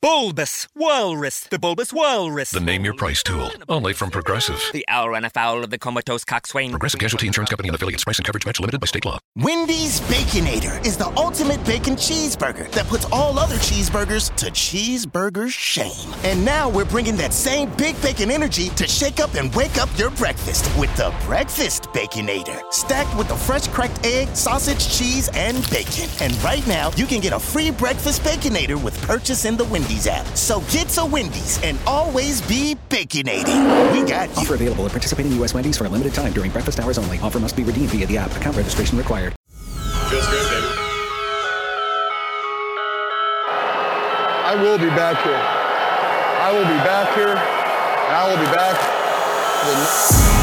bulbous Walrus, the Bulbous Walrus. The name your price tool. Only from Progressive. The owl ran afoul of the comatose coxswain. Progressive Casualty Insurance Company and affiliates. Price and coverage match limited by state law. Wendy's Baconator is the ultimate bacon cheeseburger that puts all other cheeseburgers to cheeseburger shame. And now we're bringing that same big bacon energy to shake up and wake up your breakfast with the Breakfast Baconator. Stacked with the fresh cracked egg, sausage, cheese, and bacon. And right now, you can get a free Breakfast Baconator with purchase in the Wendy's app. So get to Wendy's and always be baconating. We got you. Offer available at participating U.S. Wendy's for a limited time during breakfast hours only. Offer must be redeemed via the app. Account registration required. Feels good, baby. I will be back here. I will be back here, and I will be back.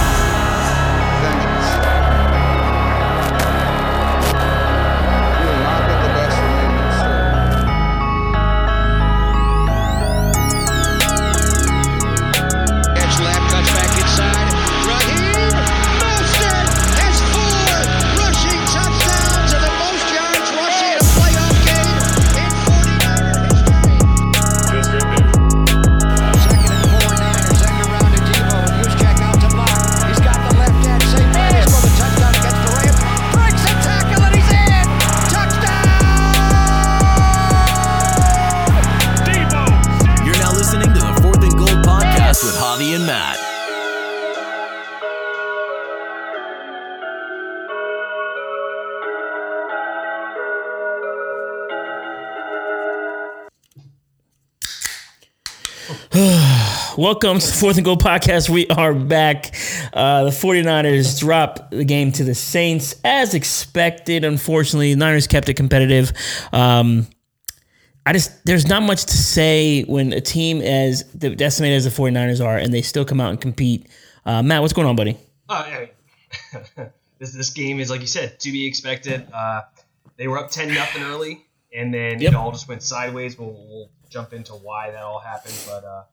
Welcome to the Fourth and Goal podcast. We are back. Uh, the 49ers drop the game to the Saints as expected. Unfortunately, the Niners kept it competitive. Um, I just, there's not much to say when a team as decimated as the 49ers are and they still come out and compete. Uh, Matt, what's going on, buddy? Uh, yeah. this this game is like you said to be expected. Uh, they were up ten nothing early, and then Yep. it all just went sideways. We'll, we'll jump into why that all happened, but uh,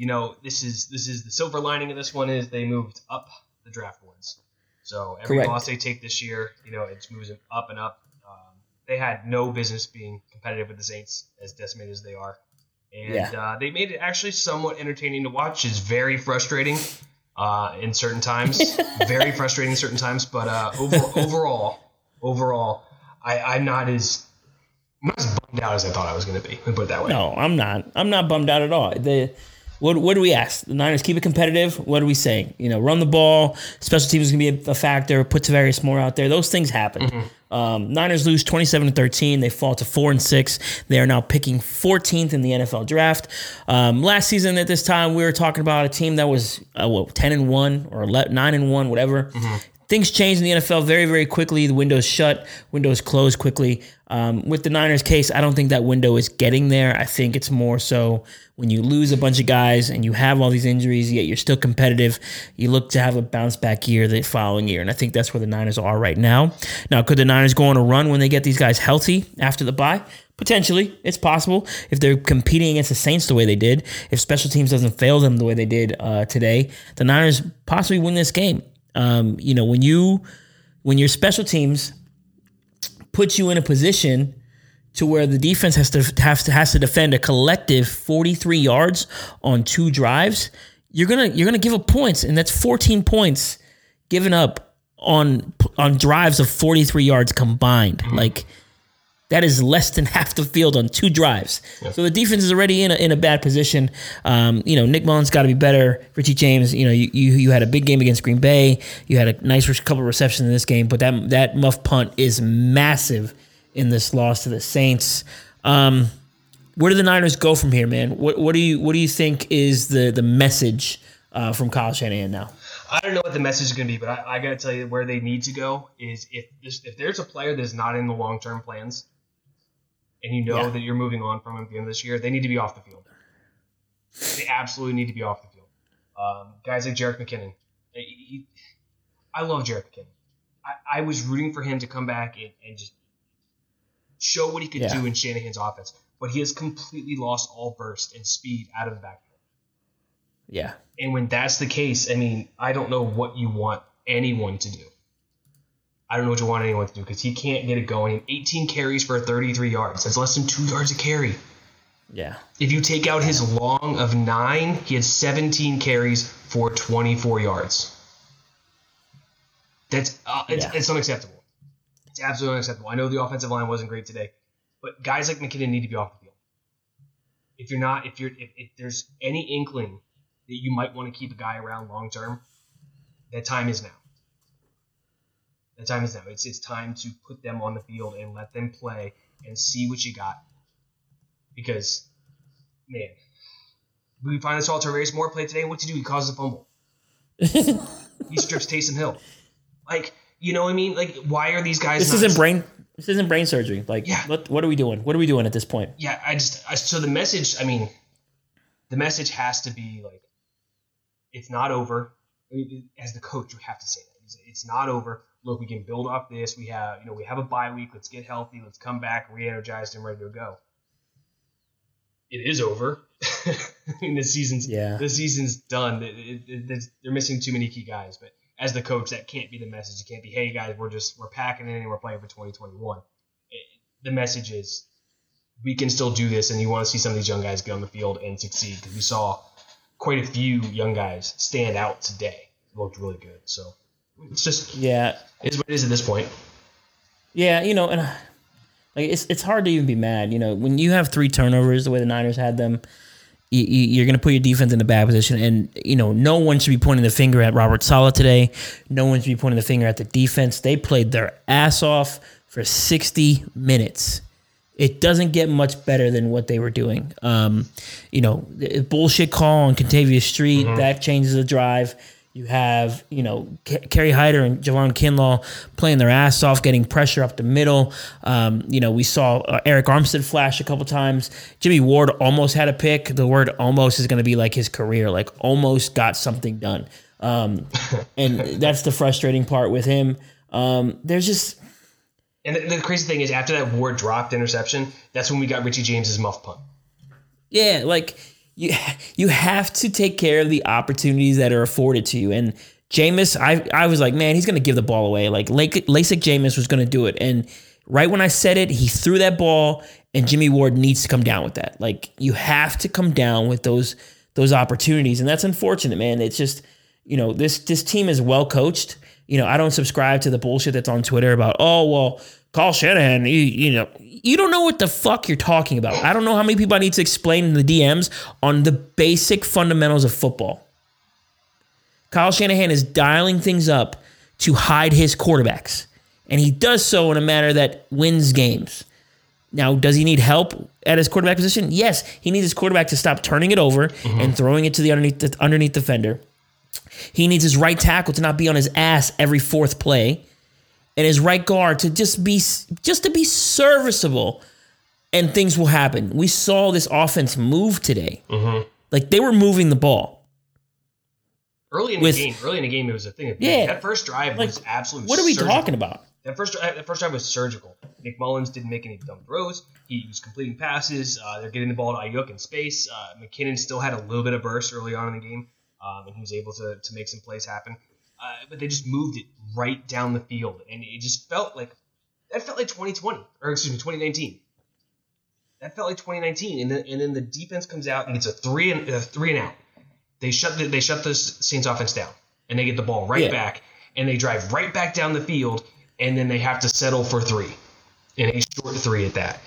you know this is this is the silver lining of this one is they moved up the draft boards. So every Correct. loss they take this year, you know, it's moves them up and up. Um, they had no business being competitive with the Saints, as decimated as they are, and Yeah. uh, they made it actually somewhat entertaining to watch. It's very frustrating uh, in certain times, very frustrating in certain times. But uh, over, overall, overall, I, I'm not as I'm not as bummed out as I thought I was going to be. Let me put it that way. No, I'm not. I'm not bummed out at all. The what what do we ask? The Niners keep it competitive. What are we saying? You know, run the ball. Special teams is gonna be a, a factor. Put Tarvarius Moore out there. Those things happen. Um, Niners lose 27 to 13. They fall to four and six. They are now picking 14th in the NFL draft. Um, last season at this time, we were talking about a team that was uh, what 10 and one or 11, nine and one, whatever. Things change in the NFL very, very quickly. The window's shut, windows close quickly. Um, with the Niners case, I don't think that window is getting there. I think it's more so when you lose a bunch of guys and you have all these injuries, yet you're still competitive, you look to have a bounce back year the following year. And I think that's where the Niners are right now. Now, could the Niners go on a run when they get these guys healthy after the bye? Potentially, it's possible if they're competing against the Saints the way they did. If special teams doesn't fail them the way they did uh, today, the Niners possibly win this game. Um, you know, when you when your special teams put you in a position to where the defense has to has to has to defend a collective 43 yards on two drives, you're gonna you're gonna give up points, and that's 14 points given up on on drives of 43 yards combined. Like that is less than half the field on two drives. So the defense is already in a, in a bad position. Um, you know, Nick Mullens got to be better. Richie James, you know, you, you you had a big game against Green Bay. You had a nice couple receptions in this game, but that that muff punt is massive in this loss to the Saints. Um, where do the Niners go from here, man? What what do you what do you think is the the message uh, from Kyle Shanahan now? I don't know what the message is going to be, but I, I got to tell you where they need to go is if this, if there's a player that's not in the long term plans, and you know Yeah. that you're moving on from him at the end of this year, they need to be off the field. They absolutely need to be off the field. Um, guys like Jerick McKinnon, he, I love Jerick McKinnon. I, I was rooting for him to come back and, and just show what he could Yeah. do in Shanahan's offense. But he has completely lost all burst and speed out of the backfield. Yeah. And when that's the case, I mean, I don't know what you want anyone to do. I don't know what you want anyone to do because he can't get it going. 18 carries for 33 yards. That's less than two yards a carry. Yeah. If you take out his long of nine, he had 17 carries for 24 yards. That's uh, it's, Yeah. it's unacceptable. It's absolutely unacceptable. I know the offensive line wasn't great today, but guys like McKinnon need to be off the field. If you're not, if you're, if, if there's any inkling that you might want to keep a guy around long term, that time is now. That time is now. It's it's time to put them on the field and let them play and see what you got. Because, man, we find this all Tarvarius Moore play today. What's he do? He causes a fumble. he strips Taysom Hill. Like, you know what I mean? Like, why are these guys? This isn't brain. This isn't brain surgery. Like, Yeah. what, what are we doing? What are we doing at this point? yeah, I just I, so the message. I mean, the message has to be like, it's not over. As the coach, you have to say that It's- it's not over. Look, we can build off this. We have you know we have a bye week. Let's get healthy. Let's come back re-energized and ready to go. It is over. I mean, the season's Yeah. the season's done. It- it- it- they're missing too many key guys. But as the coach, that can't be the message. It can't be, hey guys, we're just we're packing in and we're playing for 2021. It- the message is we can still do this, and you want to see some of these young guys get on the field and succeed because we saw quite a few young guys stand out today. Looked really good. So it's just Yeah. it is what it is at this point. Yeah, you know, and like it's it's hard to even be mad. You know, when you have three turnovers the way the Niners had them, you, you, you're going to put your defense in a bad position. And you know, no one should be pointing the finger at Robert Saleh today. No one should be pointing the finger at the defense. They played their ass off for 60 minutes. It doesn't get much better than what they were doing. Um, you know, bullshit call on Kentavius Street that changes the drive. You have, you know, K- Kerry Hyder and Javon Kinlaw playing their ass off, getting pressure up the middle. Um, you know, we saw uh, Arik Armstead flash a couple times. Jimmy Ward almost had a pick. The word almost is going to be like his career, like almost got something done. Um, and that's the frustrating part with him. Um, there's just, And the, the crazy thing is, after that Ward dropped interception, that's when we got Richie James's muff punt. Yeah, like you you have to take care of the opportunities that are afforded to you. And Jameis, I I was like, man, he's gonna give the ball away. Like LASIK Jameis was gonna do it. And right when I said it, he threw that ball, and Jimmy Ward needs to come down with that. Like you have to come down with those those opportunities, and that's unfortunate, man. It's just you know this this team is well coached. You know, I don't subscribe to the bullshit that's on Twitter about oh well, Carl Shanahan, you, you know, you don't know what the fuck you're talking about. I don't know how many people I need to explain in the DMs on the basic fundamentals of football. Kyle Shanahan is dialing things up to hide his quarterbacks, and he does so in a manner that wins games. Now, does he need help at his quarterback position? Yes, he needs his quarterback to stop turning it over mm-hmm. and throwing it to the underneath the underneath defender. He needs his right tackle to not be on his ass every fourth play, and his right guard to just be just to be serviceable, and things will happen. We saw this offense move today, like they were moving the ball. Early in With- the game, early in the game, it was a thing. Of Yeah. that first drive Like, was absolutely. What are we surgical. talking about? That first drive, that first drive was surgical. Nick Mullens didn't make any dumb throws. He was completing passes. Uh, they're getting the ball to Aiyuk in space. Uh, McKinnon still had a little bit of burst early on in the game, um, and he was able to, to make some plays happen. Uh, but they just moved it right down the field, and it just felt like that felt like 2020 or excuse me 2019. That felt like 2019, and then and then the defense comes out and gets a three and a three and out. They shut the, they shut the Saints offense down, and they get the ball right Yeah. back, and they drive right back down the field, and then they have to settle for three, and a short three at that.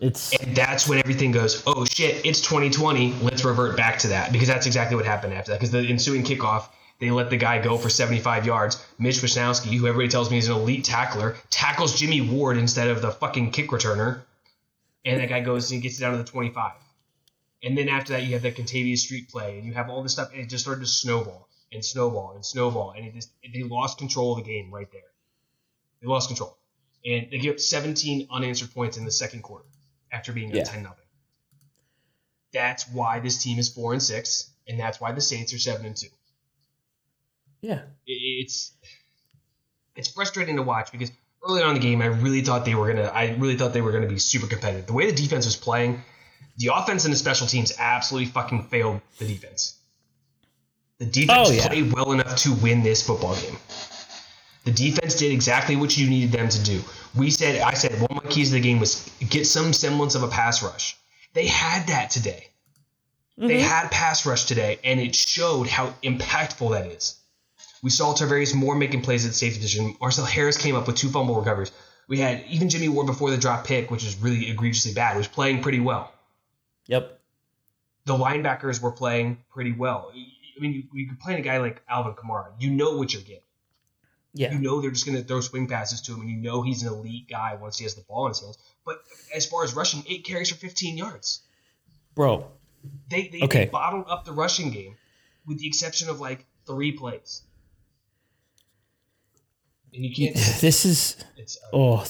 It's And that's when everything goes, oh shit, it's 2020. Let's revert back to that because that's exactly what happened after that. Because the ensuing kickoff, they let the guy go for 75 yards. Mitch Wishnowsky, who everybody tells me is an elite tackler, tackles Jimmy Ward instead of the fucking kick returner, and that guy goes and gets it down to the 25. And then after that, you have the Kentavius Street play, and you have all this stuff, and it just started to snowball and snowball and snowball, and it just they lost control of the game right there. They lost control, and they give up 17 unanswered points in the second quarter after being Yeah. up 10 nothing. That's why this team is four and six, and that's why the Saints are seven and two. Yeah. It's it's frustrating to watch because early on in the game, I really thought they were gonna. I really thought they were gonna be super competitive. The way the defense was playing, the offense and the special teams absolutely fucking failed the defense. The defense Oh, yeah. played well enough to win this football game. The defense did exactly what you needed them to do. We said, I said, one of my keys to the game was get some semblance of a pass rush. They had that today. They mm-hmm. had pass rush today, and it showed how impactful that is. We saw Tarvarius Moore making plays at the safety position. Marcel Harris came up with two fumble recoveries. We had even Jimmy Ward before the drop pick, which is really egregiously bad, was playing pretty well. Yep. The linebackers were playing pretty well. I mean, you, you could play a guy like Alvin Kamara. You know what you're getting. Yeah. You know they're just going to throw swing passes to him, and you know he's an elite guy once he has the ball in his hands. But as far as rushing, eight carries for 15 yards. Bro. They, they, Okay. they bottled up the rushing game with the exception of like three plays. And you can't. This is oh,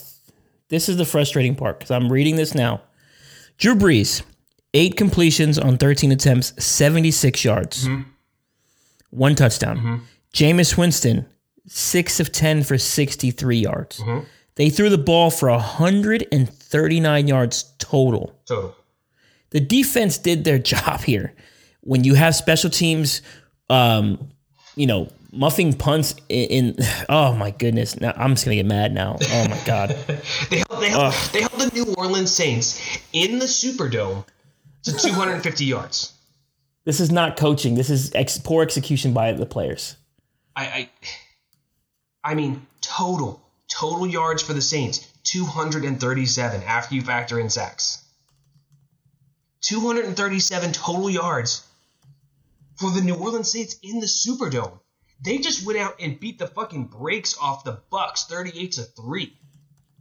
this is the frustrating part because I'm reading this now. Drew Brees, eight completions on 13 attempts, 76 yards, mm-hmm. one touchdown. Mm-hmm. Jameis Winston, six of 10 for 63 yards. Mm-hmm. They threw the ball for 139 yards total. total. The defense did their job here. When you have special teams, um, you know, muffing punts in, in oh my goodness. Now I'm just gonna get mad now. Oh my god. They held, they, held, they held the New Orleans Saints in the Superdome to 250 yards. This is not coaching. This is ex- poor execution by the players. I, I, I mean, total total yards for the Saints 237 after you factor in sacks. 237 total yards for the New Orleans Saints in the Superdome. They just went out and beat the fucking brakes off the Bucks 38 to 3.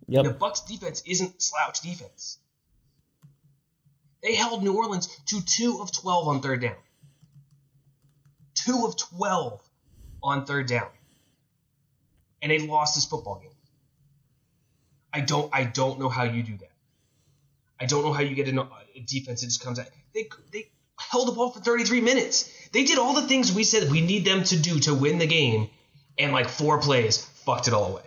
Yep. The Bucks defense isn't slouch defense. They held New Orleans to 2 of 12 on third down. 2 of 12 on third down. And they lost this football game. I don't I don't know how you do that. I don't know how you get a, a defense that just comes out. They they held the ball for 33 minutes. They did all the things we said we need them to do to win the game, and like four plays fucked it all away.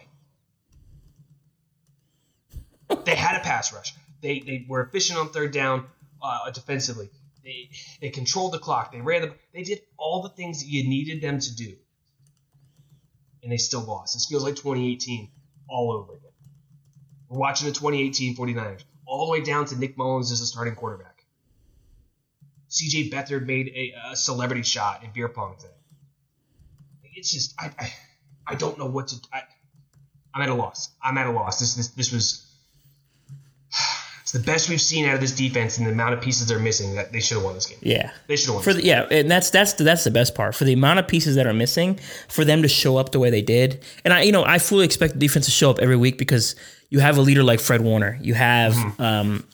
they had a pass rush. They they were efficient on third down uh, defensively. They they controlled the clock. They ran the. They did all the things that you needed them to do, and they still lost. This feels like 2018 all over again. We're watching the 2018 49ers all the way down to Nick Mullens as a starting quarterback. CJ Beathard made a, a celebrity shot in beer pong today. It's just I, I I don't know what to. I, I'm at a loss. I'm at a loss. This this this was. It's the best we've seen out of this defense, and the amount of pieces they're missing. That they should have won this game. Yeah. They should have won. For this the, yeah, and that's that's the, that's the best part. For the amount of pieces that are missing, for them to show up the way they did, and I, you know, I fully expect the defense to show up every week because you have a leader like Fred Warner, you have, Mm-hmm. um,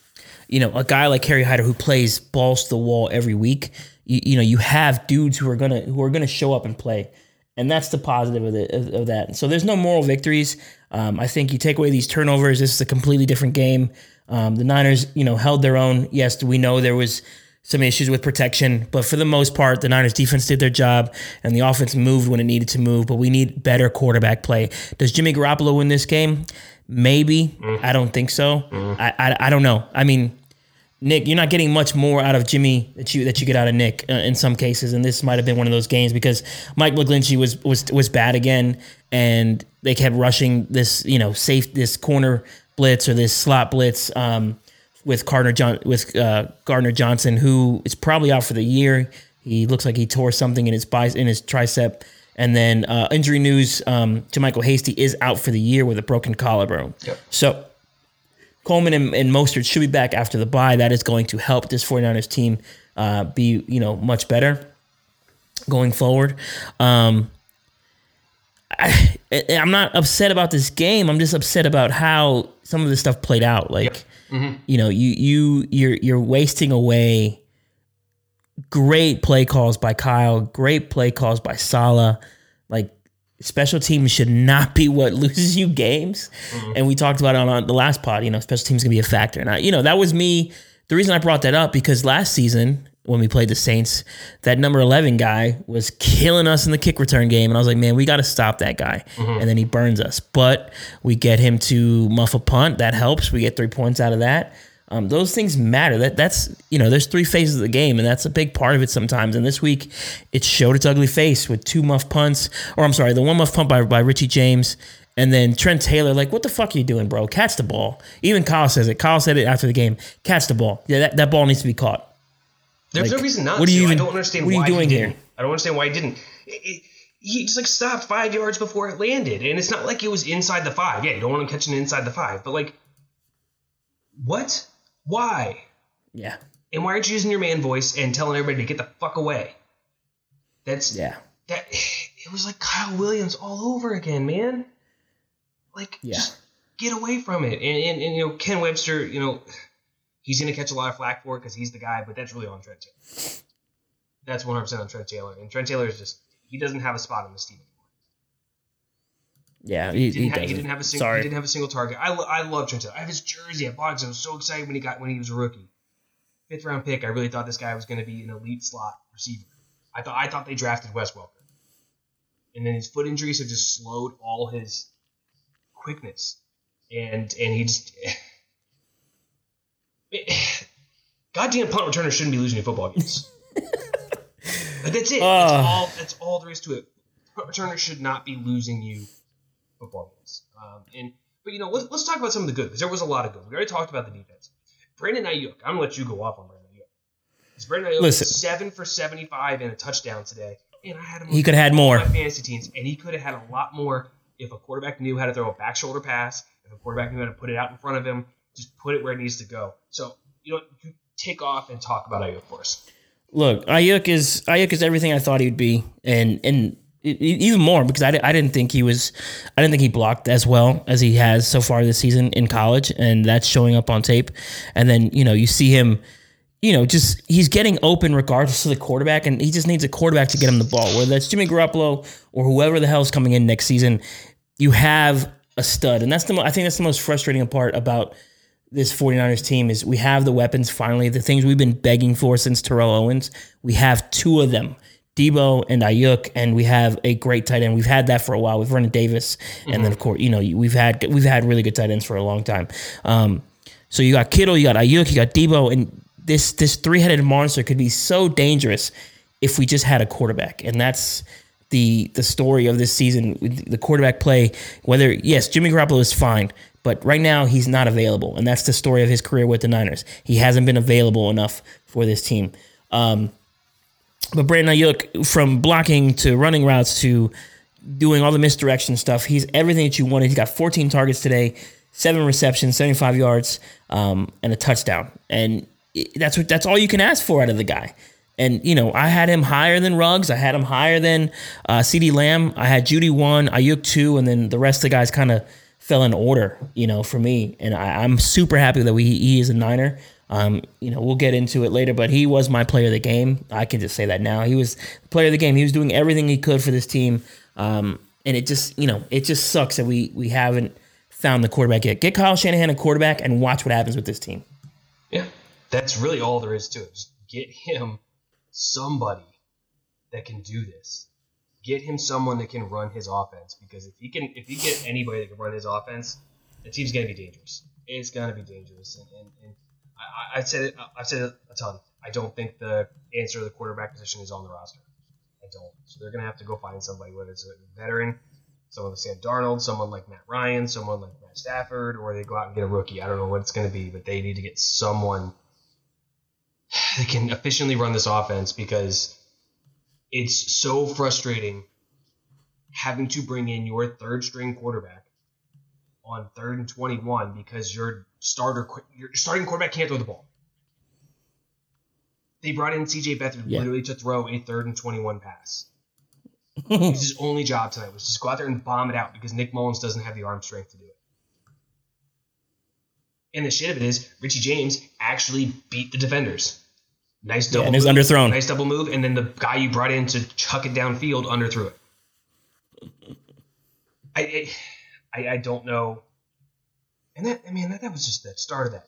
you know, a guy like Kerry Hyder who plays balls to the wall every week. You, you know, you have dudes who are gonna who are gonna show up and play, and that's the positive of, the, of, of that. So there's no moral victories. Um, I think you take away these turnovers, this is a completely different game. Um, the Niners, you know, held their own. Yes, we know there was some issues with protection, but for the most part, the Niners defense did their job and the offense moved when it needed to move. But we need better quarterback play. Does Jimmy Garoppolo win this game? Maybe. I don't think so. I, I I don't know. I mean, Nick, you're not getting much more out of Jimmy that you that you get out of Nick uh, in some cases, and this might have been one of those games because Mike McGlinchey was was was bad again, and they kept rushing this you know safe this corner blitz or this slot blitz um, with Gardner John with uh, Gardner Johnson, who is probably out for the year. He looks like he tore something in his bice in his tricep, and then uh, injury news: um, Michael Hasty is out for the year with a broken collarbone. Yep. So Coleman and, and Mostert should be back after the bye. That is going to help this 49ers team uh, be, you know, much better going forward. Um, I, I'm not upset about this game. I'm just upset about how some of this stuff played out. Like, you know, you you you're you're wasting away great play calls by Kyle, great play calls by Saleh. Like special teams should not be what loses you games. And we talked about it on, on the last pod, you know, special teams can be a factor. And I, you know, that was me. The reason I brought that up because last season when we played the Saints. That number 11 guy was killing us in the kick return game. And I was like, man, we got to stop that guy. Mhm. And then he burns us. But we get him to muff a punt. That helps. We get three points out of that. Um, those things matter. That that's you know, there's three phases of the game, and that's a big part of it sometimes. And this week, it showed its ugly face with two muff punts, or I'm sorry, the one muff punt by by Richie James, and then Trent Taylor. Like, what the fuck are you doing, bro? Catch the ball. Even Kyle says it. Kyle said it after the game. Catch the ball. Yeah, that, that ball needs to be caught. There's Like, no reason not what to. are you I even- don't understand what are you why doing he here? I don't understand why he didn't. It- it- he just like stopped five yards before it landed, and it's not like it was inside the five. Yeah, you don't want him catching inside the five, but like, what? Why? Yeah. And why aren't you using your man voice and telling everybody to get the fuck away? That's Yeah. that. It was like Kyle Williams all over again, man. Like, Yeah. just get away from it. And, and, and you know, Ken Webster, you know, he's going to catch a lot of flack for it because he's the guy, but that's really on Trent Taylor. That's 100% on Trent Taylor. And Trent Taylor is just, he doesn't have a spot on this team. Yeah, He he, didn't, he ha- he didn't have a single. Sorry. He didn't have a single target. I, lo- I love Trent. I have his jersey. I bought it I was so excited when he got when he was a rookie. Fifth round pick. I really thought this guy was going to be an elite slot receiver. I thought I thought they drafted Wes Welker, and then his foot injuries have just slowed all his quickness, and and he just. Goddamn punt returners shouldn't be losing in football games. Like, that's it. That's all. That's all there is to it. Punt returners should not be losing you football games. Um, and but you know, let's, let's talk about some of the good because there was a lot of good. We already talked about the defense. Brandon Aiyuk. I'm gonna let you go off on Brandon Aiyuk. Because Brandon Aiyuk Listen. seven for 75 and a touchdown today, and I had him. He could have had more. my fantasy teams, and he could have had a lot more if a quarterback knew how to throw a back shoulder pass. If a quarterback knew how to put it out in front of him, just put it where it needs to go. So you know, you take off and talk about Aiyuk for us. Look, Aiyuk is Aiyuk is everything I thought he'd be, and and even more because I, I didn't think he was, I didn't think he blocked as well as he has so far this season in college, and that's showing up on tape. And then you know you see him, you know, just he's getting open regardless of the quarterback, and he just needs a quarterback to get him the ball. Whether that's Jimmy Garoppolo or whoever the hell's coming in next season, you have a stud, and that's the I think that's the most frustrating part about this 49ers team is we have the weapons finally, the things we've been begging for since Terrell Owens. We have two of them, Deebo and Aiyuk, and we have a great tight end. We've had that for a while with Vernon Davis, and then of course, you know, we've had we've had really good tight ends for a long time. Um, so you got Kittle, you got Aiyuk, you got Deebo, and this this three headed monster could be so dangerous if we just had a quarterback, and that's the the story of this season. The quarterback play, whether yes, Jimmy Garoppolo is fine, but right now he's not available, and that's the story of his career with the Niners. He hasn't been available enough for this team. Um, but Brandon Aiyuk, from blocking to running routes to doing all the misdirection stuff, he's everything that you wanted. He's got 14 targets today, seven receptions, 75 yards, um, and a touchdown. And that's what that's all you can ask for out of the guy. And you know, I had him higher than Ruggs. I had him higher than uh, CeeDee Lamb. I had Jeudy one, Aiyuk two, and then the rest of the guys kind of fell in order. You know, for me, and I, I'm super happy that we he is a Niner. Um, you know, we'll get into it later, but he was my player of the game. I can just say that now. He was player of the game. He was doing everything he could for this team. Um, and it just, you know, it just sucks that we we haven't found the quarterback yet. Get Kyle Shanahan a quarterback and watch what happens with this team. Yeah, that's really all there is to it. Just get him somebody that can do this. Get him someone that can run his offense because if he can, if he get anybody that can run his offense, the team's gonna be dangerous. It's gonna be dangerous, and, and, and I, I said it. I've said it a ton. I don't think the answer to the quarterback position is on the roster. I don't. So they're gonna have to go find somebody, whether it's a veteran, someone like Sam Darnold, someone like Matt Ryan, someone like Matt Stafford, or they go out and get a rookie. I don't know what it's gonna be, but they need to get someone that can efficiently run this offense because it's so frustrating having to bring in your third string quarterback on third and 21 because your starter your starting quarterback can't throw the ball. They brought in CJ Beathard Yeah. literally to throw a third and 21 pass. it his only job tonight was just go out there and bomb it out because Nick Mullens doesn't have the arm strength to do it. And the shit of it is, Richie James actually beat the defenders. Nice double. and it was move, underthrown. Nice double move, and then the guy you brought in to chuck it downfield underthrew it. I, I, I don't know. And that, I mean, that, that was just the start of that.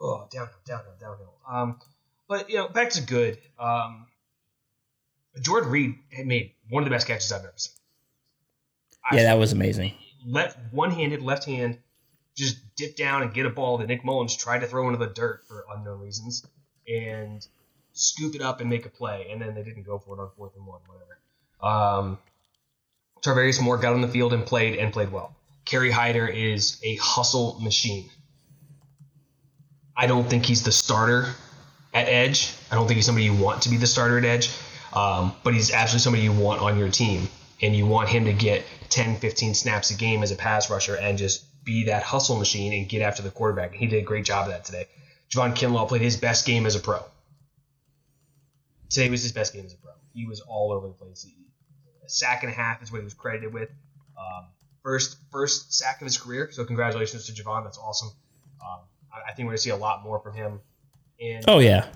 Oh, downhill, downhill, downhill. Um, But you know, back to good. Um, Jordan Reed had made one of the best catches I've ever seen. Yeah, that was amazing. Left one-handed, left hand, just dip down and get a ball that Nick Mullens tried to throw into the dirt for unknown reasons, and scoop it up and make a play. And then they didn't go for it on fourth and one, whatever. Um, Tarvarius Moore got on the field and played and played well. Kerry Hyder is a hustle machine. I don't think he's the starter at edge. I don't think he's somebody you want to be the starter at edge, um, but he's absolutely somebody you want on your team. And you want him to get 10, 15 snaps a game as a pass rusher and just be that hustle machine and get after the quarterback. And he did a great job of that today. Javon Kinlaw played his best game as a pro. Today was his best game as a pro. He was all over the place. A sack and a half is what he was credited with. Um, first first sack of his career. So congratulations to Javon. That's awesome. Um, I, I think we're gonna see a lot more from him. And Oh yeah.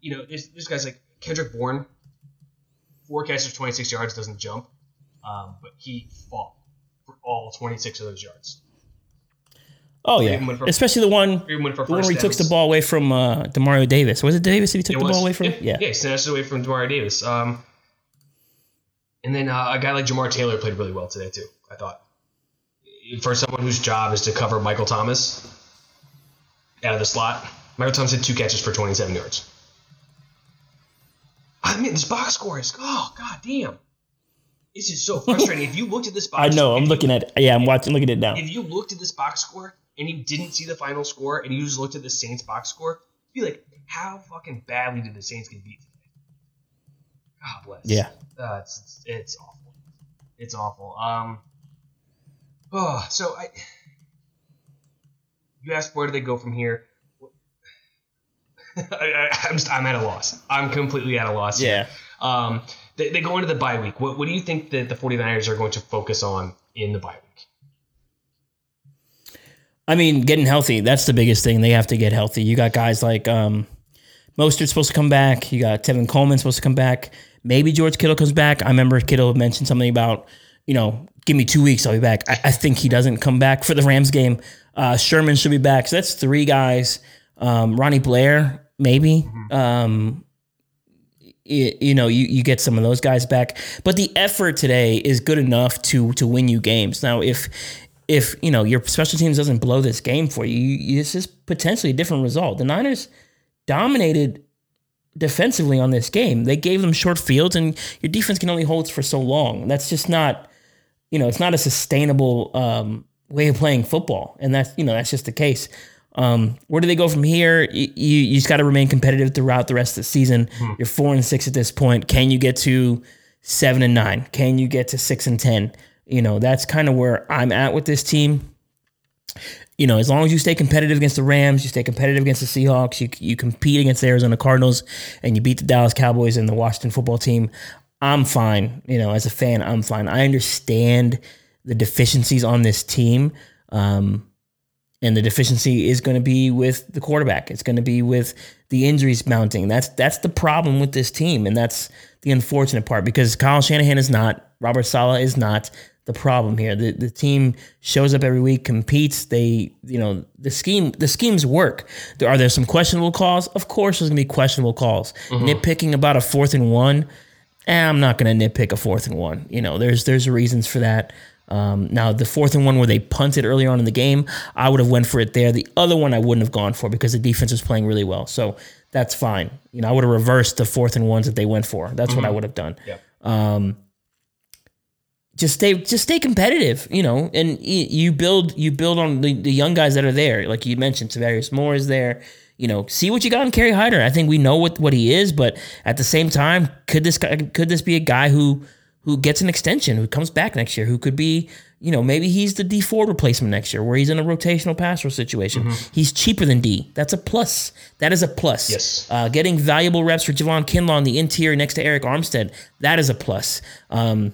you know, there's, there's guys like Kendrick Bourne, four catches, 26 yards, doesn't jump, um, but he fought for all 26 of those yards. Oh yeah. For- Especially the one, the one where he took the ball away from uh, Demario Davis. Was it Davis that he took It the was- ball away from? Yeah, Yeah. yeah, he snatched it away from Demario Davis. Um, and then uh, a guy like Jamar Taylor played really well today too. I thought for someone whose job is to cover Michael Thomas out of the slot, Michael Thomas had two catches for 27 yards. I mean, this box score is oh god damn. This is so frustrating. if you looked at this box, I know. I'm looking at it. Yeah, I'm watching. Looking at it now. if you looked at this box score and you didn't see the final score and you just looked at the Saints box score, you'd be like, how fucking badly did the Saints get beat? God bless. Yeah. Uh, it's, it's awful. It's awful. Um. Oh, so I. You asked where do they go from here? I, I, I'm just, I'm at a loss. I'm completely at a loss. here. Yeah. Um. They, they go into the bye week. What, what do you think that the 49ers are going to focus on in the bye week? I mean, getting healthy. That's the biggest thing. They have to get healthy. You got guys like um, Mostert's supposed to come back. You got Tevin Coleman supposed to come back. Maybe George Kittle comes back. I remember Kittle mentioned something about, you know, give me two weeks, I'll be back. I, I think he doesn't come back for the Rams game. Uh, Sherman should be back. So that's three guys. Um, Ronnie Blair, maybe. Um, you, you know, you, you get some of those guys back. But the effort today is good enough to to win you games. Now, if if you know your special teams doesn't blow this game for you, you this is potentially a different result. The Niners dominated defensively on this game. They gave them short fields, and your defense can only hold for so long. That's just not, you know, it's not a sustainable um, way of playing football, and that's you know that's just the case. Um, where do they go from here? You, you, you just got to remain competitive throughout the rest of the season. You're four and six at this point. Can you get to seven and nine? Can you get to six and ten? You know, that's kind of where I'm at with this team. You know, as long as you stay competitive against the Rams, you stay competitive against the Seahawks, you you compete against the Arizona Cardinals, and you beat the Dallas Cowboys and the Washington football team, I'm fine. You know, as a fan, I'm fine. I understand the deficiencies on this team. Um, and the deficiency is going to be with the quarterback. It's going to be with the injuries mounting. That's that's the problem with this team, and that's the unfortunate part because Kyle Shanahan is not, Robert Saleh is not the problem here. The the team shows up every week, competes. They you know the scheme the schemes work. There are there some questionable calls? Of course, there's going to be questionable calls. Nitpicking about a fourth and one. Eh, I'm not going to nitpick a fourth and one. You know, there's there's reasons for that. Um, now the fourth and one where they punted earlier on in the game, I would have went for it there. The other one I wouldn't have gone for because the defense was playing really well. So that's fine. You know, I would have reversed the fourth and ones that they went for. That's what I would have done. Yep. Um, just stay, just stay competitive. You know, and you build, you build on the, the young guys that are there. Like you mentioned, Tarvarius Moore is there. You know, see what you got in Kerry Hyder. I think we know what what he is, but at the same time, could this guy, could this be a guy who who gets an extension, who comes back next year, who could be, you know, maybe he's the Dee Ford replacement next year, where he's in a rotational pass rush situation. He's cheaper than D. That's a plus. That is a plus. Yes. Uh, getting valuable reps for Javon Kinlaw on the interior next to Arik Armstead, that is a plus. Um,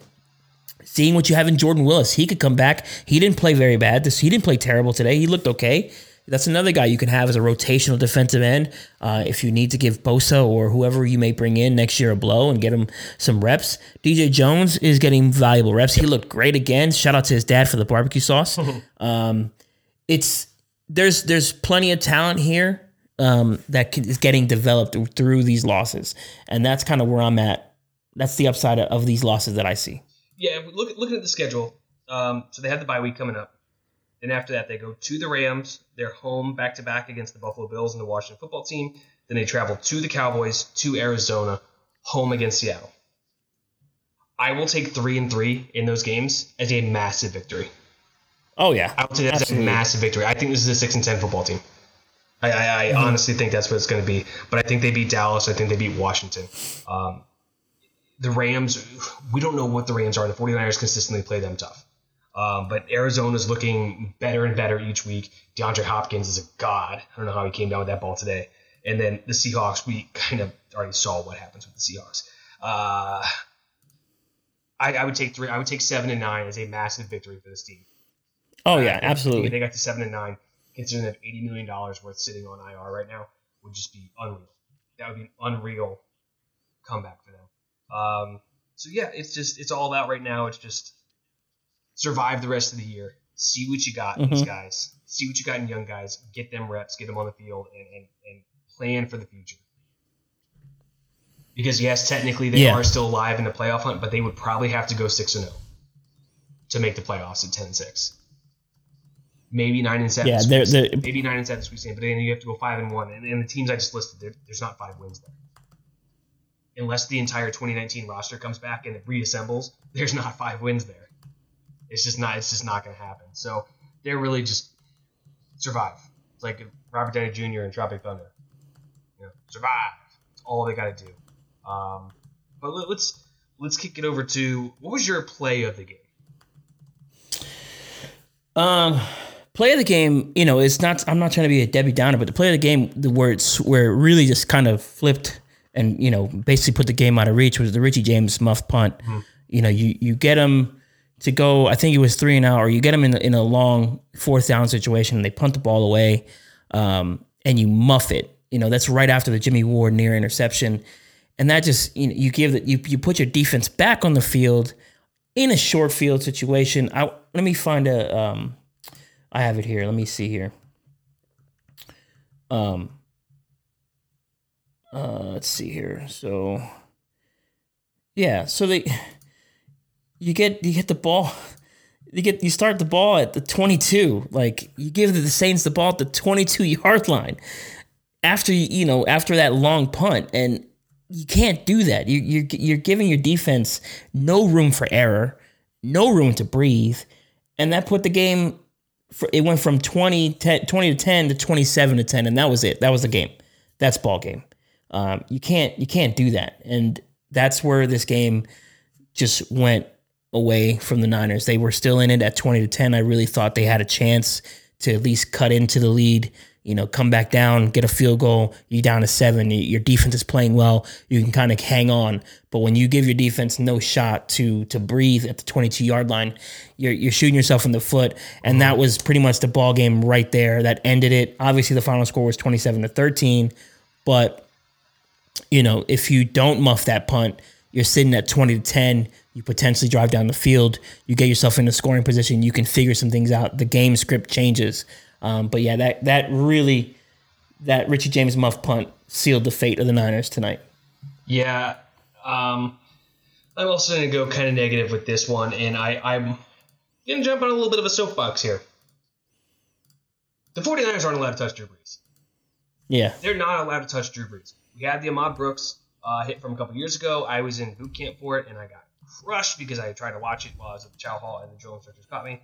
seeing what you have in Jordan Willis, he could come back. He didn't play very bad. This he didn't play terrible today. He looked okay. That's another guy you can have as a rotational defensive end uh, if you need to give Bosa or whoever you may bring in next year a blow and get him some reps. DJ Jones is getting valuable reps. He looked great again. Shout out to his dad for the barbecue sauce. um, it's there's there's plenty of talent here. um, that is getting developed through these losses, and that's kind of where I'm at. That's the upside of these losses that I see. Yeah, look, looking at the schedule, um, so they have the bye week coming up. Then after that, they go to the Rams. They're home back to back against the Buffalo Bills and the Washington football team. Then they travel to the Cowboys, to Arizona, home against Seattle. I will take three and three in those games as a massive victory. Oh yeah, I will take that Absolutely. as a massive victory. I think this is a six and ten football team. I, I, I mm-hmm. honestly think that's what it's going to be. But I think they beat Dallas. I think they beat Washington. Um, the Rams, we don't know what the Rams are. The 49ers consistently play them tough. Um, but Arizona's looking better and better each week. DeAndre Hopkins is a god. I don't know how he came down with that ball today. And then the Seahawks, we kind of already saw what happens with the Seahawks. Uh, I, I, would take three. I would take seven and nine as a massive victory for this team. Oh yeah, uh, absolutely. If they got to seven and nine, considering they have eighty million dollars worth sitting on IR right now, would just be unreal. That would be an unreal comeback. Um, so yeah, it's just it's all out right now. It's just survive the rest of the year. See what you got, mm-hmm. these guys. See what you got in young guys. Get them reps. Get them on the field, and and, and plan for the future. Because yes, technically they yeah. are still alive in the playoff hunt, but they would probably have to go six and zero oh to make the playoffs at 10-6. Maybe nine and seven. Yeah, they're, they're, maybe nine and seven. Sweet but then you have to go five and one. And, and the teams I just listed, there's not five wins there. Unless the entire 2019 roster comes back and it reassembles, there's not five wins there. It's just not. It's just not going to happen. So they're really just survive. It's like Robert Downey Jr. and Tropic Thunder. You know, survive. That's all they got to do. Um, but let, let's let's kick it over to what was your play of the game? Um, play of the game, you know, it's not. I'm not trying to be a Debbie Downer, but the play of the game, the words it's where it really just kind of flipped and you know basically put the game out of reach was the Richie James muff punt. Mm-hmm. You know, you you get him to go. I think it was three and out, or you get him in in a long fourth down situation, and they punt the ball away, um, and you muff it. You know, that's right after the Jimmy Ward near interception and that just you know, you give that you you put your defense back on the field in a short field situation. I let me find a um, I have it here. Let me see here. Um, uh, let's see here. So, yeah, so they you get you get the ball. You get you start the ball at the 22. Like you give the Saints the ball at the 22 yard line after you you know after that long punt and you can't do that. You, you're you're giving your defense no room for error, no room to breathe, and that put the game. For, it went from 20, 10, 20 to ten to twenty seven to ten, and that was it. That was the game. That's ball game. Um, you can't you can't do that, and that's where this game just went away from the Niners. They were still in it at twenty to ten. I really thought they had a chance to at least cut into the lead you know, come back down, get a field goal, You're down to seven, your defense is playing well, you can kind of hang on. But when you give your defense no shot to to breathe at the 22 yard line, you're you're shooting yourself in the foot. And that was pretty much the ball game right there that ended it. Obviously, the final score was 27 to 13, but you know, if you don't muff that punt, you're sitting at 20 to 10. You potentially drive down the field. You get yourself in a scoring position. You can figure some things out. The game script changes. Um, but yeah, that that really that Richie James muff punt sealed the fate of the Niners tonight. Yeah, um, I'm also going to go kind of negative with this one, and I, I'm going to jump on a little bit of a soapbox here. The 49ers aren't allowed to touch Drew Brees. Yeah. They're not allowed to touch Drew Brees. We had the Ahmad Brooks uh, hit from a couple years ago. I was in boot camp for it, and I got crushed because I tried to watch it while I was at the Chow Hall, and the drill instructors caught me.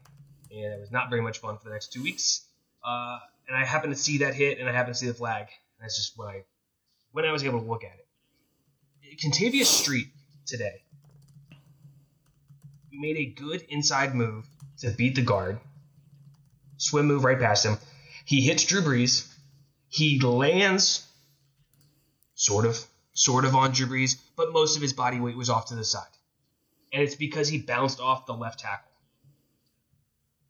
And it was not very much fun for the next two weeks. Uh, and I happened to see that hit, and I happened to see the flag. And that's just when I when I was able to look at it. Kentavius Street today made a good inside move to beat the guard. Swim move right past him. He hits Drew Brees. He lands sort of, sort of on Drew Brees, but most of his body weight was off to the side. And it's because he bounced off the left tackle.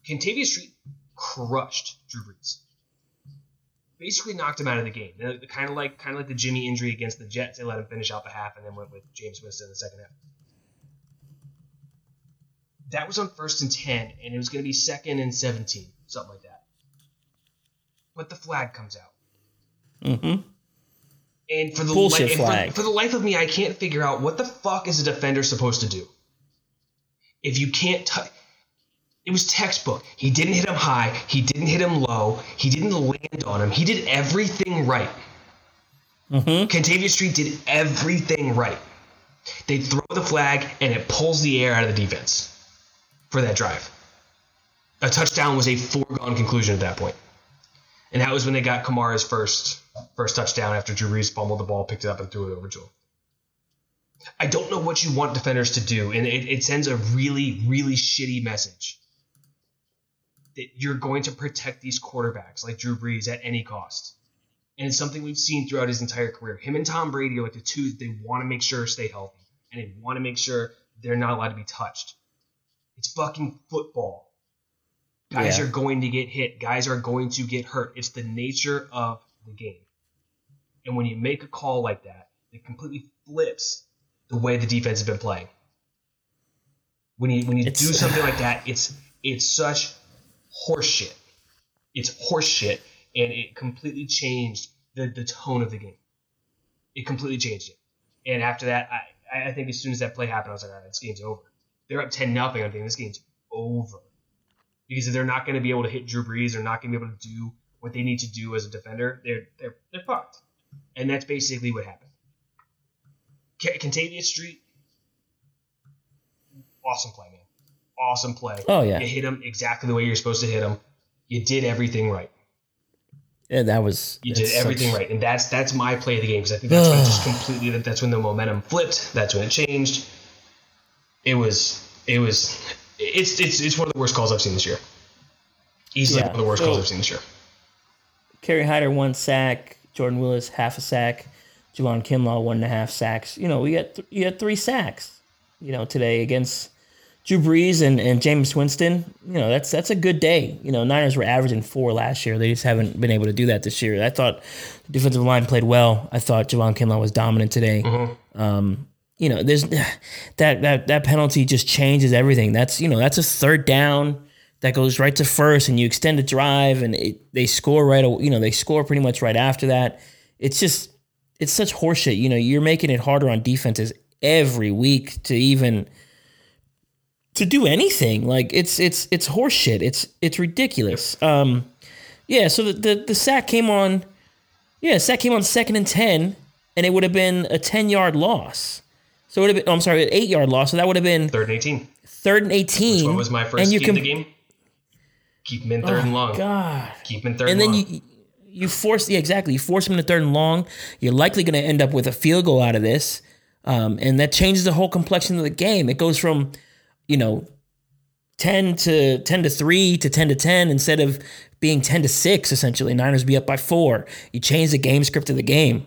Kentavius Street crushed Drew Brees. Basically knocked him out of the game. Kind of like kind of like the Jimmy injury against the Jets. They let him finish out the half and then went with Jameis Winston in the second half. That was on first and ten, and it was going to be second and seventeen, something like that. But the flag comes out. Mm-hmm. And for the Bullshit li- flag. For, for the life of me, I can't figure out what the fuck is a defender supposed to do. If you can't touch, it was textbook. He didn't hit him high. He didn't hit him low. He didn't land on him. He did everything right. Mm-hmm. Kentavius Street did everything right. They throw the flag and it pulls the air out of the defense for that drive. A touchdown was a foregone conclusion at that point. And that was when they got Kamara's first first touchdown after Drew Brees fumbled the ball, picked it up, and threw it over to him. I don't know what you want defenders to do, and it, it sends a really, really shitty message that you're going to protect these quarterbacks like Drew Brees at any cost. And it's something we've seen throughout his entire career. Him and Tom Brady are like the two that they want to make sure stay healthy, and they want to make sure they're not allowed to be touched. It's fucking football. Guys Yeah. are going to get hit. Guys are going to get hurt. It's the nature of the game. And when you make a call like that, it completely flips the way the defense has been playing. When you when you It's- do something like that, it's it's such horseshit. It's horseshit, and it completely changed the, the tone of the game. It completely changed it. And after that, I, I think as soon as that play happened, I was like, all right, this game's over. They're up 10 nothing. I'm thinking this game's over. Because if they're not going to be able to hit Drew Brees, they're not going to be able to do what they need to do as a defender, they're, they're, they're fucked. And that's basically what happened. Ca- Kentavius Street, awesome play, man. Awesome play. Oh, yeah. You hit him exactly the way you're supposed to hit him. You did everything right. Yeah, that was. You did everything such- right, and that's that's my play of the game because I think that's when just completely that that's when the momentum flipped. That's when it changed. It was it was it's it's it's one of the worst calls I've seen this year. Easily Yeah. one of the worst calls I've seen this year. Kerry Hyder one sack, Jordan Willis half a sack, Javon Kinlaw one and a half sacks. You know, we got th- you had three sacks. You know, today against Drew Brees and, and Jameis Winston. You know, that's that's a good day. You know, Niners were averaging four last year. They just haven't been able to do that this year. I thought the defensive line played well. I thought Javon Kinlaw was dominant today. Um, you know, there's that that that penalty just changes everything. That's you know that's a third down that goes right to first, and you extend the drive, and it, they score right. You know, they score pretty much right after that. It's just it's such horseshit. You know, you're making it harder on defenses every week to even to do anything. Like it's it's it's horseshit. It's it's ridiculous. Um, yeah. So the, the the sack came on. Yeah, sack came on second and ten, and it would have been a ten yard loss. So it would have been. Oh, I'm sorry, an eight yard loss. So that would have been Third and eighteen. third and eighteen. What was my first and you can, in the game? Keep him in third and long. God. Keep him in third and long. and then long. you you force yeah exactly you force him into third and long. You're likely going to end up with a field goal out of this, um, and that changes the whole complexion of the game. It goes from you know ten to ten to three to ten to ten instead of being ten to six. Essentially, Niners be up by four. You change the game script of the game.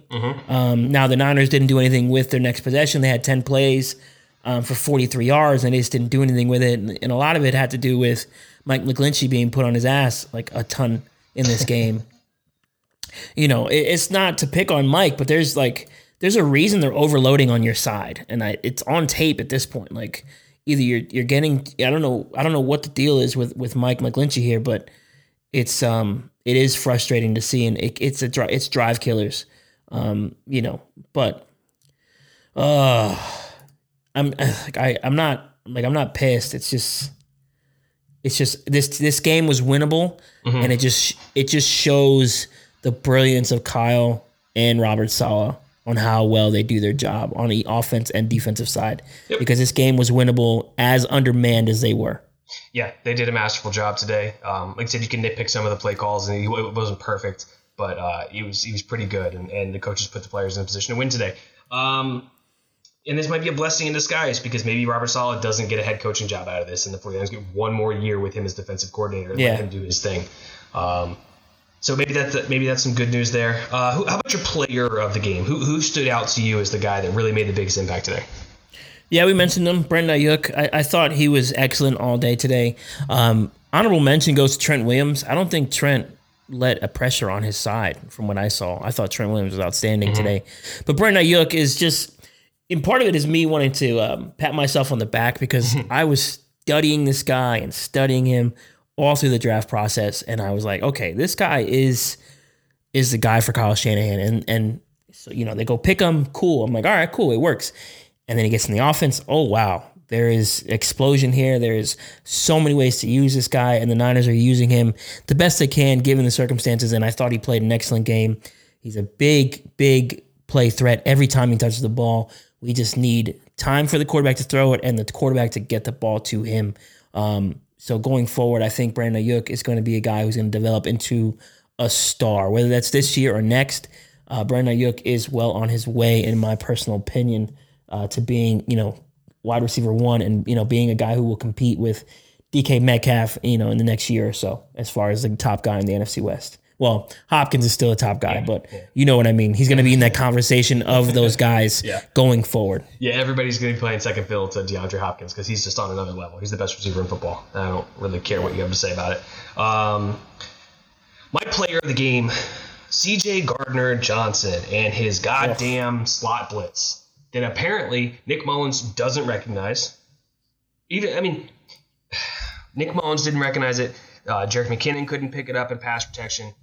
Um, now the Niners didn't do anything with their next possession. They had ten plays um, for 43 yards, and they just didn't do anything with it. And, and a lot of it had to do with Mike McGlinchey being put on his ass like a ton in this game. you know, it, it's not to pick on Mike, but there's like there's a reason they're overloading on your side, and I it's on tape at this point. Like either you're you're getting I don't know I don't know what the deal is with with Mike McGlinchey here, but it's um it is frustrating to see, and it, it's a dri- it's drive killers, um you know, but uh I'm like I I'm not like I'm not pissed. It's just it's just this this game was winnable, and it just it just shows the brilliance of Kyle and Robert Saleh on how well they do their job on the offense and defensive side. Because this game was winnable as undermanned as they were. Yeah, they did a masterful job today. Um, like I said, you can nitpick some of the play calls, and it wasn't perfect, but uh, he was he was pretty good, and, and the coaches put the players in a position to win today. Um, and this might be a blessing in disguise because maybe Robert Saleh doesn't get a head coaching job out of this, and the 49ers get one more year with him as defensive coordinator and Yeah. let him do his thing. Um, so maybe that's maybe that's some good news there. Uh, who, how about your player of the game? Who, who stood out to you as the guy that really made the biggest impact today? Yeah, we mentioned him, Brandon Aiyuk. I, I thought he was excellent all day today. Um, honorable mention goes to Trent Williams. I don't think Trent let a pressure on his side from what I saw. I thought Trent Williams was outstanding today. But Brandon Aiyuk is just, and part of it is me wanting to um, pat myself on the back because I was studying this guy and studying him all through the draft process. And I was like, okay, this guy is is the guy for Kyle Shanahan. And and so you know they go pick him. Cool. I'm like, all right, cool, it works. And then he gets in the offense. Oh wow, there is explosion here. There is so many ways to use this guy, and the Niners are using him the best they can given the circumstances. And I thought he played an excellent game. He's a big, big play threat every time he touches the ball. We just need time for the quarterback to throw it and the quarterback to get the ball to him. Um, so going forward, I think Brandon Aiyuk is going to be a guy who's going to develop into a star, whether that's this year or next. Uh, Brandon Aiyuk is well on his way, in my personal opinion, uh, to being you know wide receiver one and you know being a guy who will compete with DK Metcalf, you know, in the next year or so, as far as the top guy in the NFC West. Well, Hopkins is still a top guy, but you know what I mean. He's going to be in that conversation of those guys Yeah. going forward. Yeah, everybody's going to be playing second fiddle to DeAndre Hopkins because he's just on another level. He's the best receiver in football. I don't really care what you have to say about it. Um, my player of the game, CJ Gardner Johnson, and his goddamn slot blitz that apparently Nick Mullens doesn't recognize. Even, I mean, Nick Mullens didn't recognize it. Uh, Jerick McKinnon couldn't pick it up in pass protection.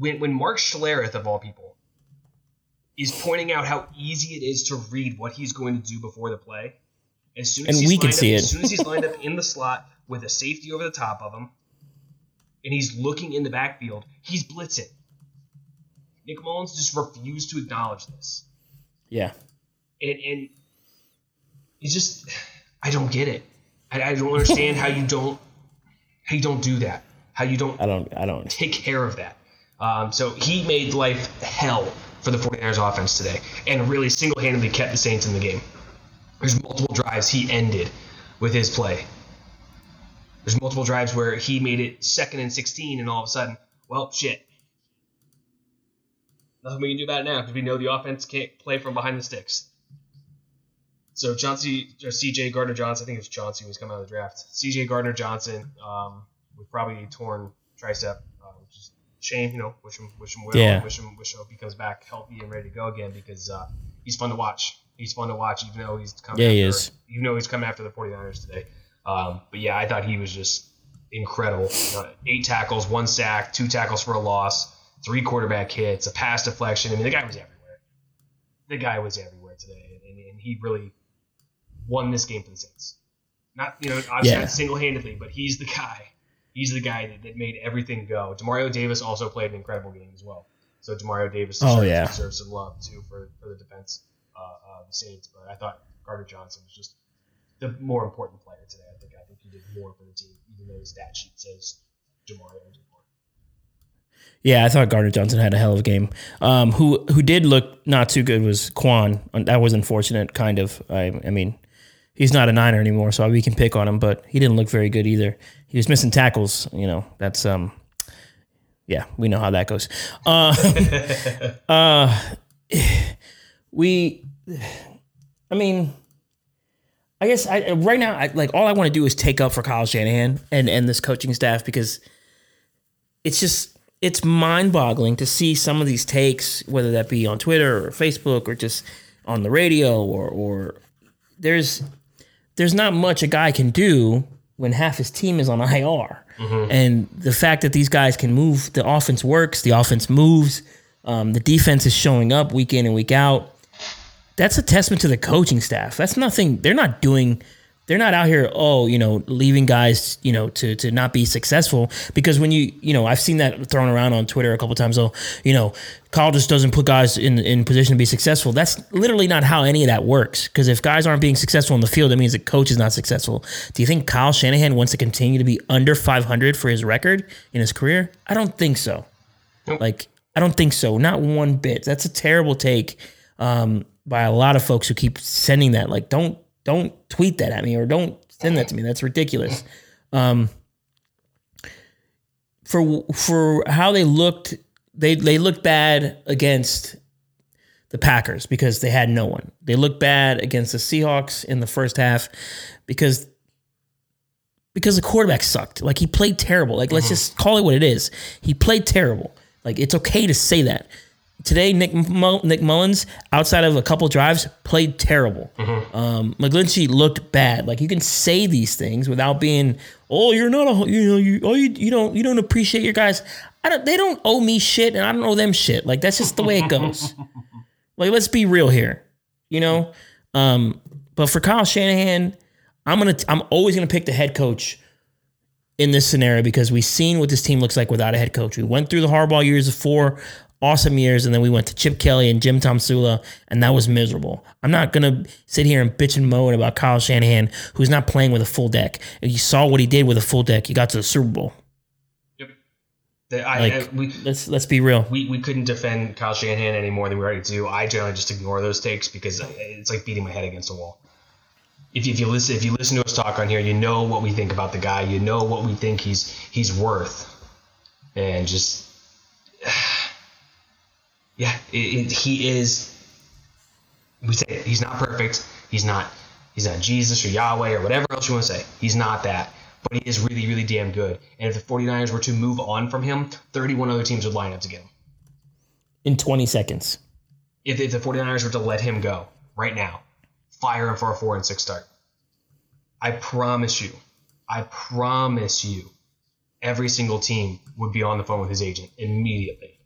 When, when Mark Schlereth, of all people, is pointing out how easy it is to read what he's going to do before the play. As soon as And he's we can lined see up, it. As soon as he's lined up in the slot with a safety over the top of him, and he's looking in the backfield, he's blitzing. Nick Mullens just refused to acknowledge this, Yeah. and and it's just I don't get it. I, I don't understand how you don't how you don't do that. How you don't I don't. I don't. take care of that. Um, so he made life hell for the 49ers offense today and really single handedly kept the Saints in the game. There's multiple drives he ended with his play. There's multiple drives where he made it second and 16, and all of a sudden, well, shit. Nothing we can do about it now because we know the offense can't play from behind the sticks. So Chauncey, or CJ Gardner Johnson, I think it was Chauncey who was coming out of the draft. CJ Gardner Johnson um, with probably a torn tricep, which is a shame. You know, wish him, wish him well. Yeah. Wish him, wish him he comes back healthy and ready to go again because uh, he's fun to watch. He's fun to watch, even though he's coming. Yeah, after, he is. Even though he's coming after the 49ers today. Um, but yeah, I thought he was just incredible. Uh, eight tackles, one sack, two tackles for a loss, three quarterback hits, a pass deflection. I mean, the guy was everywhere. The guy was everywhere today, and, and he really won this game for the Saints. Not you know, obviously Yeah. not single handedly, but he's the guy. He's the guy that, that made everything go. Demario Davis also played an incredible game as well. So Demario Davis Oh, deserves, yeah. deserves some love too for, for the defense uh, of the Saints. But I thought Gardner Johnson was just the more important player today. I think I think he did more for the team, even though his stat sheet says Demario did more. Yeah, I thought Gardner Johnson had a hell of a game. Um, who who did look not too good was Kwon. That was unfortunate, kind of. I, I mean, he's not a Niner anymore, so we can pick on him, but he didn't look very good either. He was missing tackles. You know, that's um, yeah, we know how that goes. Uh, uh, we, I mean, I guess I right now, I, like all I want to do is take up for Kyle Shanahan and and this coaching staff because it's just it's mind-boggling to see some of these takes, whether that be on Twitter or Facebook or just on the radio or or there's there's not much a guy can do when half his team is on IR. And the fact that these guys can move, the offense works, the offense moves, um, the defense is showing up week in and week out. That's a testament to the coaching staff. That's nothing. They're not doing. They're not out here. Oh, you know, leaving guys, you know, to to not be successful. Because when you, you know, I've seen that thrown around on Twitter a couple times. Oh, you know, Kyle just doesn't put guys in in position to be successful. That's literally not how any of that works. Because if guys aren't being successful in the field, that means the coach is not successful. Do you think Kyle Shanahan wants to continue to be under 500 for his record in his career? I don't think so. Like, I don't think so. Not one bit. That's a terrible take um, by a lot of folks who keep sending that. Like, don't don't tweet that at me or don't send that to me. That's ridiculous. Um, for for how they looked, they they looked bad against the Packers because they had no one. They looked bad against the Seahawks in the first half because because the quarterback sucked. Like he played terrible. Like let's just call it what it is. He played terrible. Like it's okay to say that. Today Nick Nick Mullens, outside of a couple drives, played terrible. Um, McGlinchey looked bad. Like you can say these things without being, oh, you're not a, you know, you, oh, you, you don't, you don't appreciate your guys. I don't. They don't owe me shit, and I don't owe them shit. Like that's just the way it goes. like let's be real here, you know. Um, but for Kyle Shanahan, I'm gonna, I'm always gonna pick the head coach in this scenario because we've seen what this team looks like without a head coach. We went through the Harbaugh years of four awesome years, and then we went to Chip Kelly and Jim Tomsula, and that was miserable. I'm not gonna sit here and bitch and moan about Kyle Shanahan, who's not playing with a full deck. You saw what he did with a full deck. He got to the Super Bowl. The- I, Like, I- we, let's let's be real. we, we couldn't defend Kyle Shanahan any more than we already do. I generally just ignore those takes because it's like beating my head against a wall. If you, if you listen if you listen to us talk on here, you know what we think about the guy. You know what we think he's he's worth, and just yeah, it, it, he is. We say it, he's not perfect. He's not he's not Jesus or Yahweh or whatever else you want to say. He's not that. But he is really, really damn good. And if the 49ers were to move on from him, 31 other teams would line up to get him In 20 seconds. if, if the 49ers were to let him go right now, fire him for a four and six start. I promise you, I promise you, every single team would be on the phone with his agent immediately.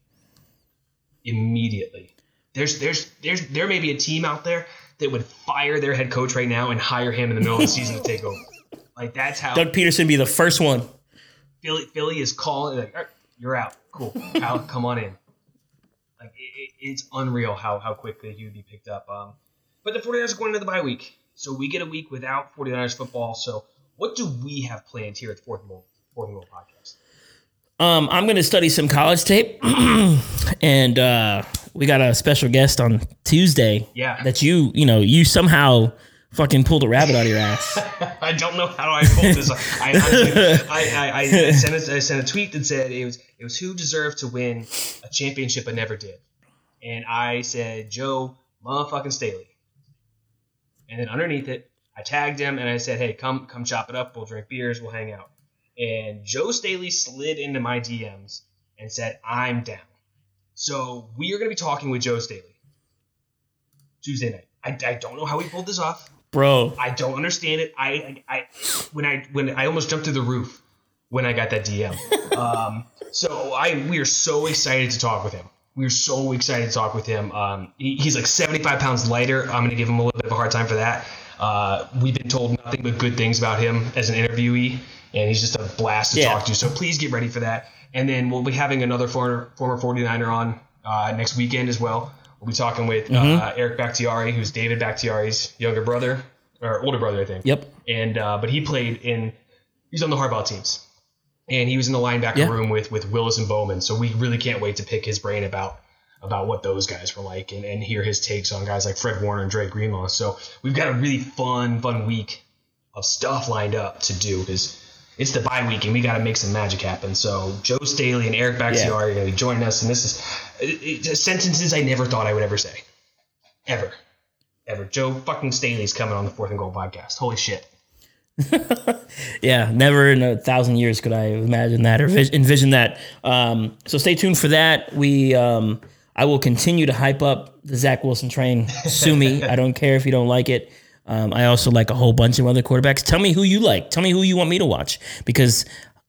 Immediately. There's there's there's there may be a team out there that would fire their head coach right now and hire him in the middle of the season to take over. Like that's how Doug Pederson be the first one. Philly Philly is calling like, "All right, you're out. Cool. Kyle, come on in. Like it, it, it's unreal how how quickly he would be picked up. Um, but the 49ers are going into the bye week, so we get a week without 49ers football. So what do we have planned here at the Fourth and Goal Fourth and Goal podcast? Um, I'm going to study some college tape, and uh, we got a special guest on Tuesday. Yeah. that you you know you somehow fucking pulled a rabbit out of your ass. I don't know how I pulled this. I, I, I, I, sent a, I sent a tweet that said it was it was who deserved to win a championship but never did, and I said Joe motherfucking Staley, and then underneath it I tagged him and I said, hey, come come chop it up. We'll drink beers. We'll hang out. And Joe Staley slid into my DMs and said, I'm down. So we are going to be talking with Joe Staley Tuesday night. I, I don't know how he pulled this off. Bro, I don't understand it. I, I, I when I when I almost jumped through the roof when I got that DM. um, so I we are so excited to talk with him. We are so excited to talk with him. Um, he, he's like 75 pounds lighter. I'm going to give him a little bit of a hard time for that. Uh, we've been told nothing but good things about him as an interviewee, and he's just a blast to Yeah. talk to. So please get ready for that. And then we'll be having another former former 49er on uh, next weekend as well. We'll be talking with uh, Eric Bakhtiari, who's David Bakhtiari's younger brother or older brother, I think. Yep. And uh, but he played in he's on the Harbaugh teams, and he was in the linebacker Yeah. room with with Willis and Bowman. So we really can't wait to pick his brain about about what those guys were like and, and hear his takes on guys like Fred Warner and Dre Greenlaw. So we've got a really fun fun week of stuff lined up to do because it's the bye week and we got to make some magic happen. So Joe Staley and Eric Bakhtiari are going to be joining us, and this is it, it, sentences I never thought I would ever say, ever, ever. Joe fucking Staley's coming on the Fourth and Goal podcast. Holy shit! Yeah, never in a thousand years could I imagine that or vis- envision that. Um, so stay tuned for that. We, um, I will continue to hype up the Zach Wilson train. Sue me. I don't care if you don't like it. Um, I also like a whole bunch of other quarterbacks. Tell me who you like. Tell me who you want me to watch because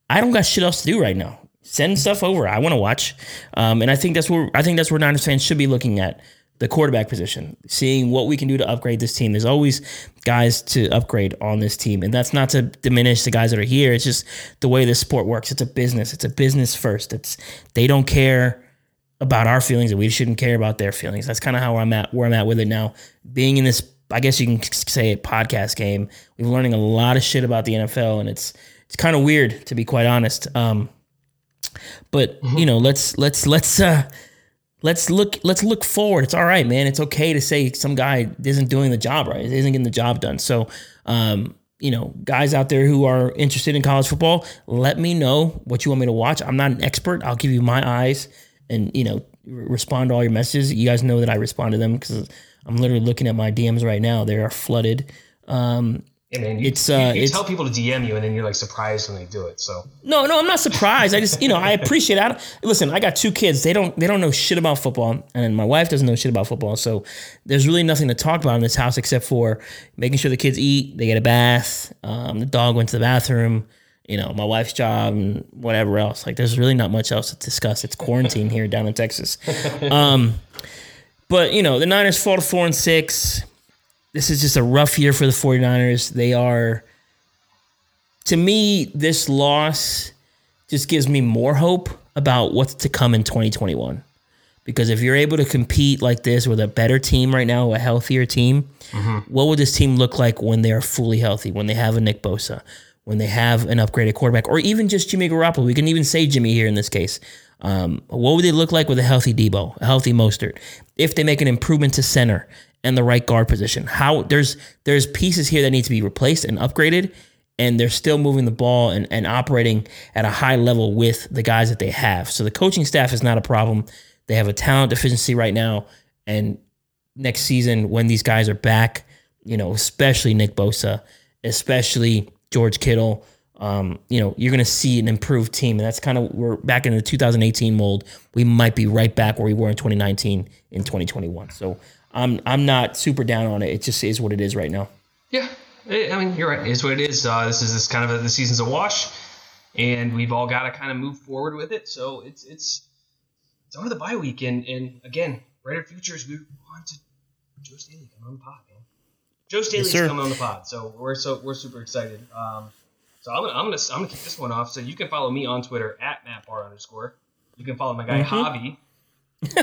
I don't got shit else to do right now. Send stuff over. I want to watch, um, and I think that's where I think that's where Niners fans should be looking at the quarterback position, seeing what we can do to upgrade this team. There's always guys to upgrade on this team, and that's not to diminish the guys that are here. It's just the way this sport works. It's a business. It's a business first. It's they don't care about our feelings, and we shouldn't care about their feelings. That's kind of how I'm at. Where I'm at with it now. Being in this, I guess you can say it, podcast game. We're learning a lot of shit about the NFL, and it's it's kind of weird to be quite honest. Um, but you know, let's let's let's uh let's look let's look forward. It's all right, man. It's okay to say some guy isn't doing the job right, isn't getting the job done. So, um, you know, guys out there who are interested in college football, let me know what you want me to watch. I'm not an expert. I'll give you my eyes and you know re- respond to all your messages. You guys know that I respond to them because I'm literally looking at my DMs right now. They are flooded. Um, Yeah, man. You, It's, you- uh, you, it's- tell people to DM you, and then you're like surprised. It's, you, uh, you it's- tell people to DM you, and then you're like surprised when they do it. So No, no, I'm not surprised. I just, you know, I appreciate. I listen. I got two kids. They don't, they don't know shit about football, and my wife doesn't know shit about football. So there's really nothing to talk about in this house except for making sure the kids eat, they get a bath, um, the dog went to the bathroom, you know, my wife's job, and whatever else. Like, there's really not much else to discuss. It's quarantine here down in Texas. Um, but you know, the Niners fall to four and six. This is just a rough year for the 49ers. They are to me, this loss just gives me more hope about what's to come in 2021. Because if you're able to compete like this with a better team right now, a healthier team, mm-hmm. what would this team look like when they are fully healthy? When they have a Nick Bosa, when they have an upgraded quarterback, or even just Jimmy Garoppolo? We can even say Jimmy here in this case. Um, what would they look like with a healthy Deebo, a healthy Mostert? If they make an improvement to center and the right guard position, how there's there's pieces here that need to be replaced and upgraded, and they're still moving the ball and, and operating at a high level with the guys that they have. So the coaching staff is not a problem. They have a talent deficiency right now, and next season when these guys are back, you know, especially Nick Bosa, especially George Kittle, um, you know, you're going to see an improved team, and that's kind of we're back in the 2018 mold. We might be right back where we were in 2019 in 2021. So I'm I'm not super down on it. It just is what it is right now. yeah, I I mean you're right. It's what it is. Uh, this is this kind of a, the season's a wash, and we've all got to kind of move forward with it. So it's it's it's on the bye week, and and again, brighter futures. We want to Joe Staley come on the pod, man. Joe Staley's sir. coming on the pod, so we're so we're super excited. Um, so I'm gonna I'm gonna I'm gonna kick this one off. So you can follow me on Twitter at mattbar underscore. You can follow my guy Hobby.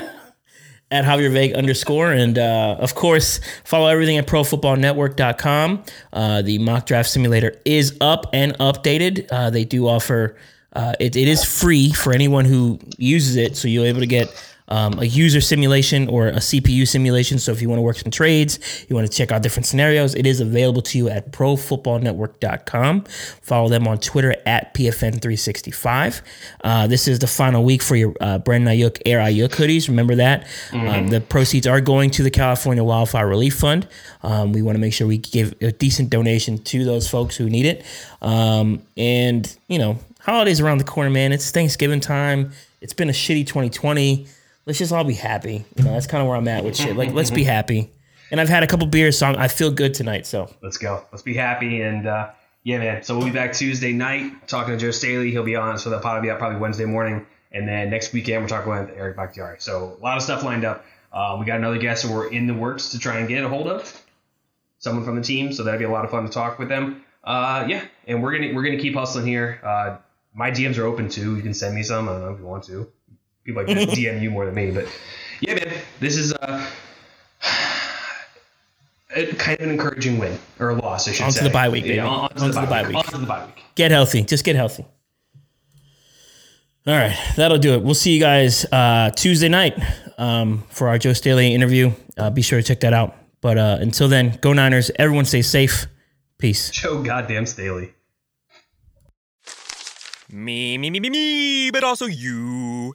at Javier Vega underscore. And uh, of course, follow everything at profootballnetwork.com. Uh, the mock draft simulator is up and updated. Uh, they do offer, uh, it, it is free for anyone who uses it. So you're able to get um, a user simulation or a CPU simulation. So if you want to work some trades, you want to check out different scenarios, it is available to you at profootballnetwork.com. Follow them on Twitter at PFN365. Uh, this is the final week for your uh, Brandon Aiyuk Air Aiyuk hoodies. Remember that. Um, the proceeds are going to the California Wildfire Relief Fund. Um, we want to make sure we give a decent donation to those folks who need it. Um, and, you know, holidays around the corner, man. It's Thanksgiving time. It's been a shitty 2020 let's just all be happy. You know, that's kind of where I'm at with shit. Like, let's be happy. And I've had a couple beers, so I'm, I feel good tonight. So Let's go. Let's be happy and uh, yeah, man. So we'll be back Tuesday night talking to Joe Staley. He'll be on, so that pod will be out probably Wednesday morning. And then next weekend we're talking with Eric Bakhtiari. So a lot of stuff lined up. Uh, we got another guest we're in the works to try and get a hold of, someone from the team. So that'll be a lot of fun to talk with them. Uh, yeah, and we're gonna we're gonna keep hustling here. Uh, my DMs are open too. You can send me some. I don't know if you want to. People like to DM you more than me, but yeah, man. This is uh, a kind of an encouraging win or a loss, I should Onto say. the bye week, baby. Yeah, on- onto, Onto the, the bye bye week. week. Onto the bye week. get healthy. Just get healthy. All right, that'll do it. We'll see you guys uh, Tuesday night um, for our Joe Staley interview. Uh, be sure to check that out. But uh, until then, go Niners. Everyone stay safe. Peace. Joe goddamn Staley. Me, me, me, me, me, but also you.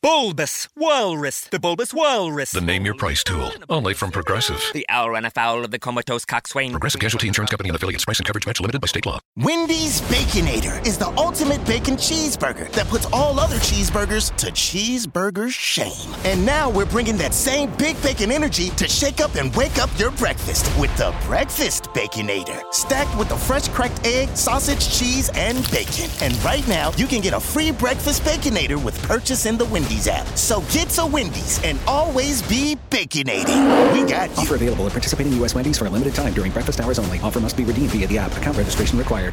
bulbous Walrus, the Bulbous Walrus. The Name Your Price tool, only from Progressive. The owl ran afoul of the comatose coxswain. Progressive Casualty Insurance Company and affiliates. Price and coverage match limited by state law. Wendy's Baconator is the ultimate bacon cheeseburger that puts all other cheeseburgers to cheeseburger shame. And now we're bringing that same big bacon energy to shake up and wake up your breakfast with the Breakfast Baconator. Stacked with the fresh cracked egg, sausage, cheese, and bacon. And right now, you can get a free Breakfast Baconator with purchase in the Wendy's app. So get to Wendy's and always be baconating. We got you. Offer available at participating U.S. Wendy's for a limited time during breakfast hours only. Offer must be redeemed via the app. Account registration required.